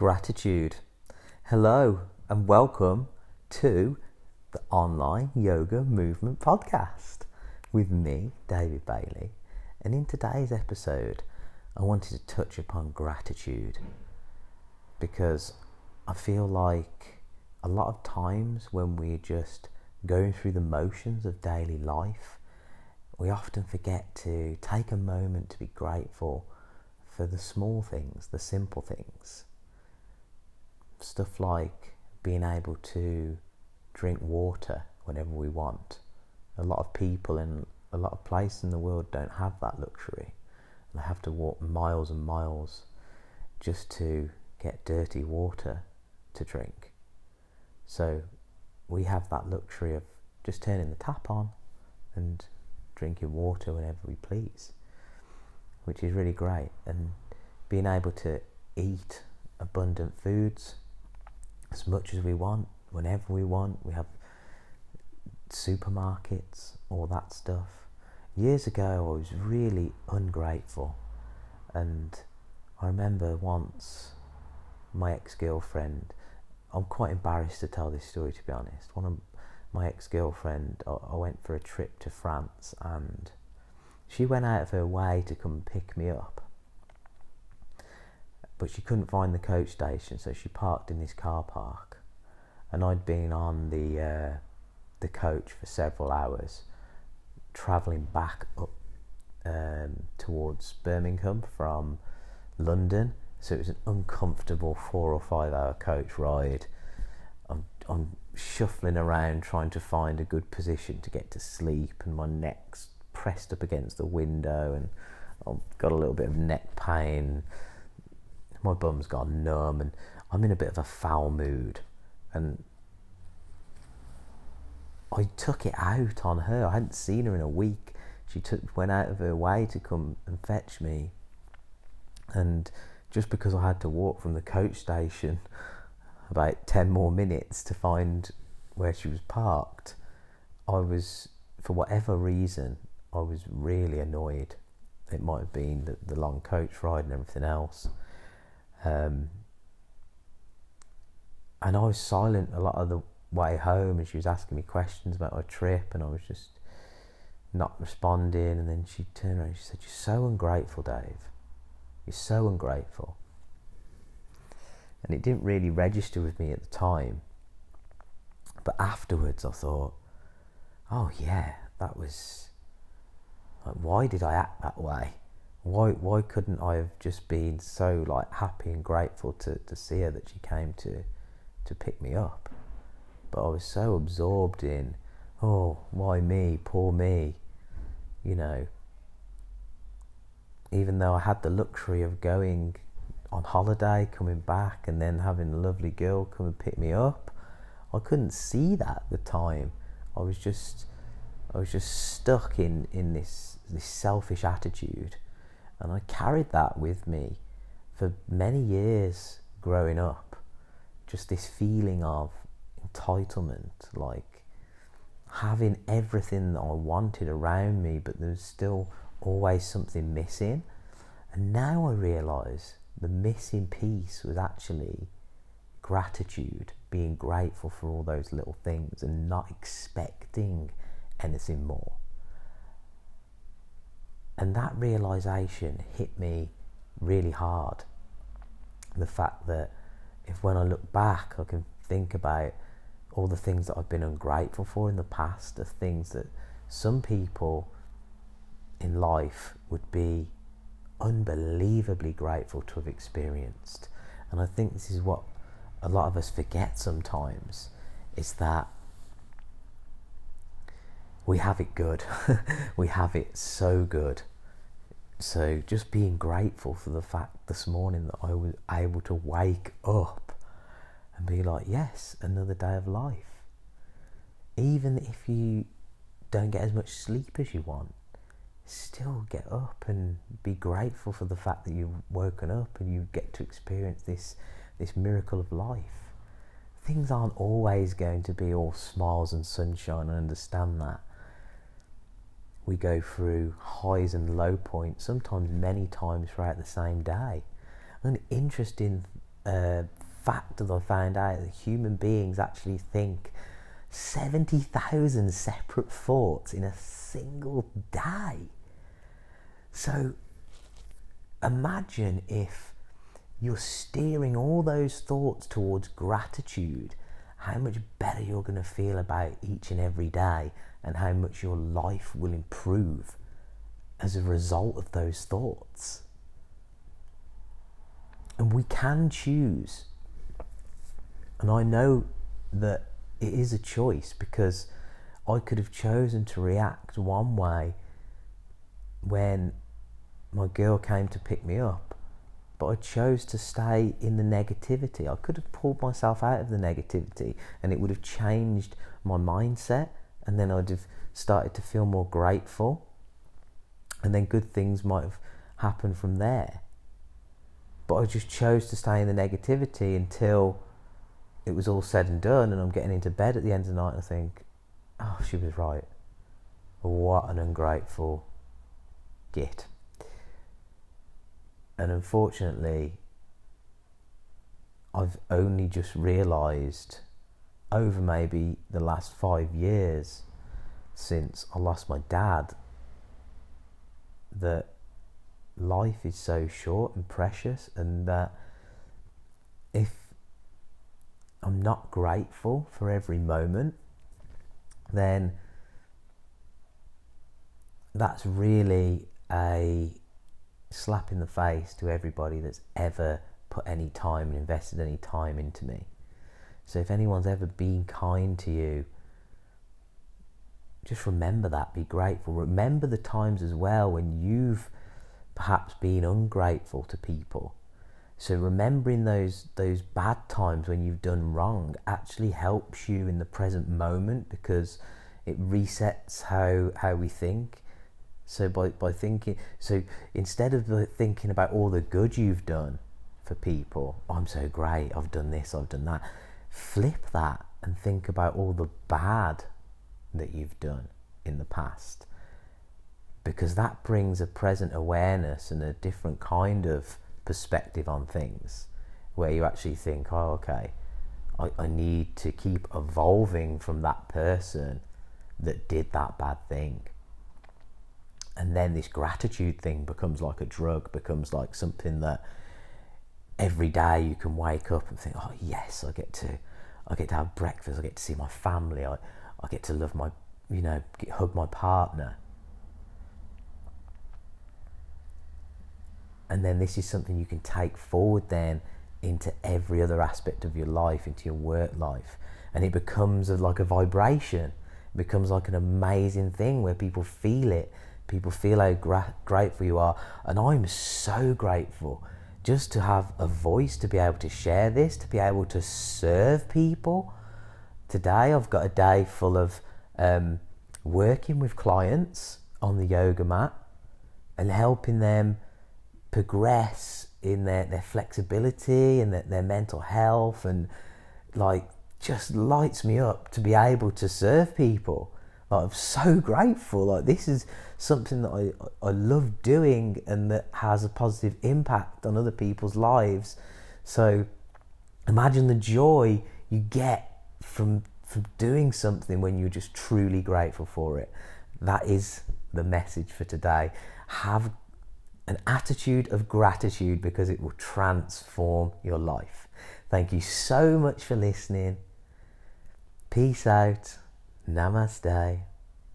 Gratitude. Hello and welcome to the Online Yoga Movement Podcast with me, David Bailey. And in today's episode, I wanted to touch upon gratitude because I feel like a lot of times when we're just going through the motions of daily life, we often forget to take a moment to be grateful for the small things, the simple things stuff like being able to drink water whenever we want. A lot of people in a lot of places in the world don't have that luxury. They have to walk miles and miles just to get dirty water to drink. So we have that luxury of just turning the tap on and drinking water whenever we please, which is really great. And being able to eat abundant foods as much as we want, whenever we want. We have supermarkets, all that stuff. Years ago, I was really ungrateful, and I remember once my ex girlfriend. I'm quite embarrassed to tell this story, to be honest. One of my ex girlfriend, I, I went for a trip to France, and she went out of her way to come pick me up but she couldn't find the coach station, so she parked in this car park. And I'd been on the uh, the coach for several hours, travelling back up um, towards Birmingham from London. So it was an uncomfortable four or five hour coach ride. I'm, I'm shuffling around trying to find a good position to get to sleep, and my neck's pressed up against the window, and I've got a little bit of neck pain my bum's gone numb and I'm in a bit of a foul mood. And I took it out on her. I hadn't seen her in a week. She took went out of her way to come and fetch me. And just because I had to walk from the coach station about 10 more minutes to find where she was parked, I was, for whatever reason, I was really annoyed. It might have been the, the long coach ride and everything else. Um, and I was silent a lot of the way home, and she was asking me questions about my trip, and I was just not responding. And then she turned around and she said, You're so ungrateful, Dave. You're so ungrateful. And it didn't really register with me at the time. But afterwards, I thought, Oh, yeah, that was. Like, why did I act that way? Why why couldn't I have just been so like happy and grateful to, to see her that she came to to pick me up? But I was so absorbed in, oh, why me, poor me, you know. Even though I had the luxury of going on holiday, coming back, and then having a lovely girl come and pick me up, I couldn't see that at the time. I was just, I was just stuck in in this this selfish attitude and I carried that with me for many years growing up. Just this feeling of entitlement, like having everything that I wanted around me, but there's still always something missing. And now I realise the missing piece was actually gratitude, being grateful for all those little things and not expecting anything more. And that realization hit me really hard. The fact that if when I look back, I can think about all the things that I've been ungrateful for in the past, the things that some people in life would be unbelievably grateful to have experienced. And I think this is what a lot of us forget sometimes is that we have it good. we have it so good. So just being grateful for the fact this morning that I was able to wake up and be like, yes, another day of life. Even if you don't get as much sleep as you want, still get up and be grateful for the fact that you've woken up and you get to experience this this miracle of life. Things aren't always going to be all smiles and sunshine, I understand that we go through highs and low points, sometimes many times throughout the same day. An interesting uh, fact that I found out that human beings actually think 70,000 separate thoughts in a single day. So imagine if you're steering all those thoughts towards gratitude, how much better you're going to feel about each and every day, and how much your life will improve as a result of those thoughts. And we can choose. And I know that it is a choice because I could have chosen to react one way when my girl came to pick me up, but I chose to stay in the negativity. I could have pulled myself out of the negativity and it would have changed my mindset, and then I'd have started to feel more grateful, and then good things might have happened from there. But I just chose to stay in the negativity until it was all said and done, and I'm getting into bed at the end of the night and I think, oh, she was right. What an ungrateful git. And unfortunately, I've only just realised over maybe the last five years since I lost my dad that life is so short and precious, and that if I'm not grateful for every moment, then that's really a slap in the face to everybody that's ever put any time and invested any time into me. So if anyone's ever been kind to you, just remember that, be grateful. Remember the times as well when you've perhaps been ungrateful to people. So remembering those those bad times when you've done wrong actually helps you in the present moment because it resets how how we think. So by, by thinking, so instead of thinking about all the good you've done for people, oh, I'm so great, I've done this, I've done that, flip that and think about all the bad that you've done in the past. Because that brings a present awareness and a different kind of perspective on things where you actually think, oh, okay, I, I need to keep evolving from that person that did that bad thing and then this gratitude thing becomes like a drug becomes like something that every day you can wake up and think oh yes i get to i get to have breakfast i get to see my family i, I get to love my you know get, hug my partner. And then this is something you can take forward then into every other aspect of your life into your work life. And it becomes a, like a vibration. It becomes like an amazing thing where people feel it people feel how gra- grateful you are. And I'm so grateful just to have a voice to be able to share this, to be able to serve people. Today, I've got a day full of um, working with clients on the yoga mat and helping them progress in their, their flexibility and their, their mental health and like just lights me up to be able to serve people like, I'm so grateful. Like this is something that I I love doing and that has a positive impact on other people's lives. So imagine the joy you get from from doing something when you're just truly grateful for it. That is the message for today. Have an attitude of gratitude because it will transform your life. Thank you so much for listening. Peace out. Namaste.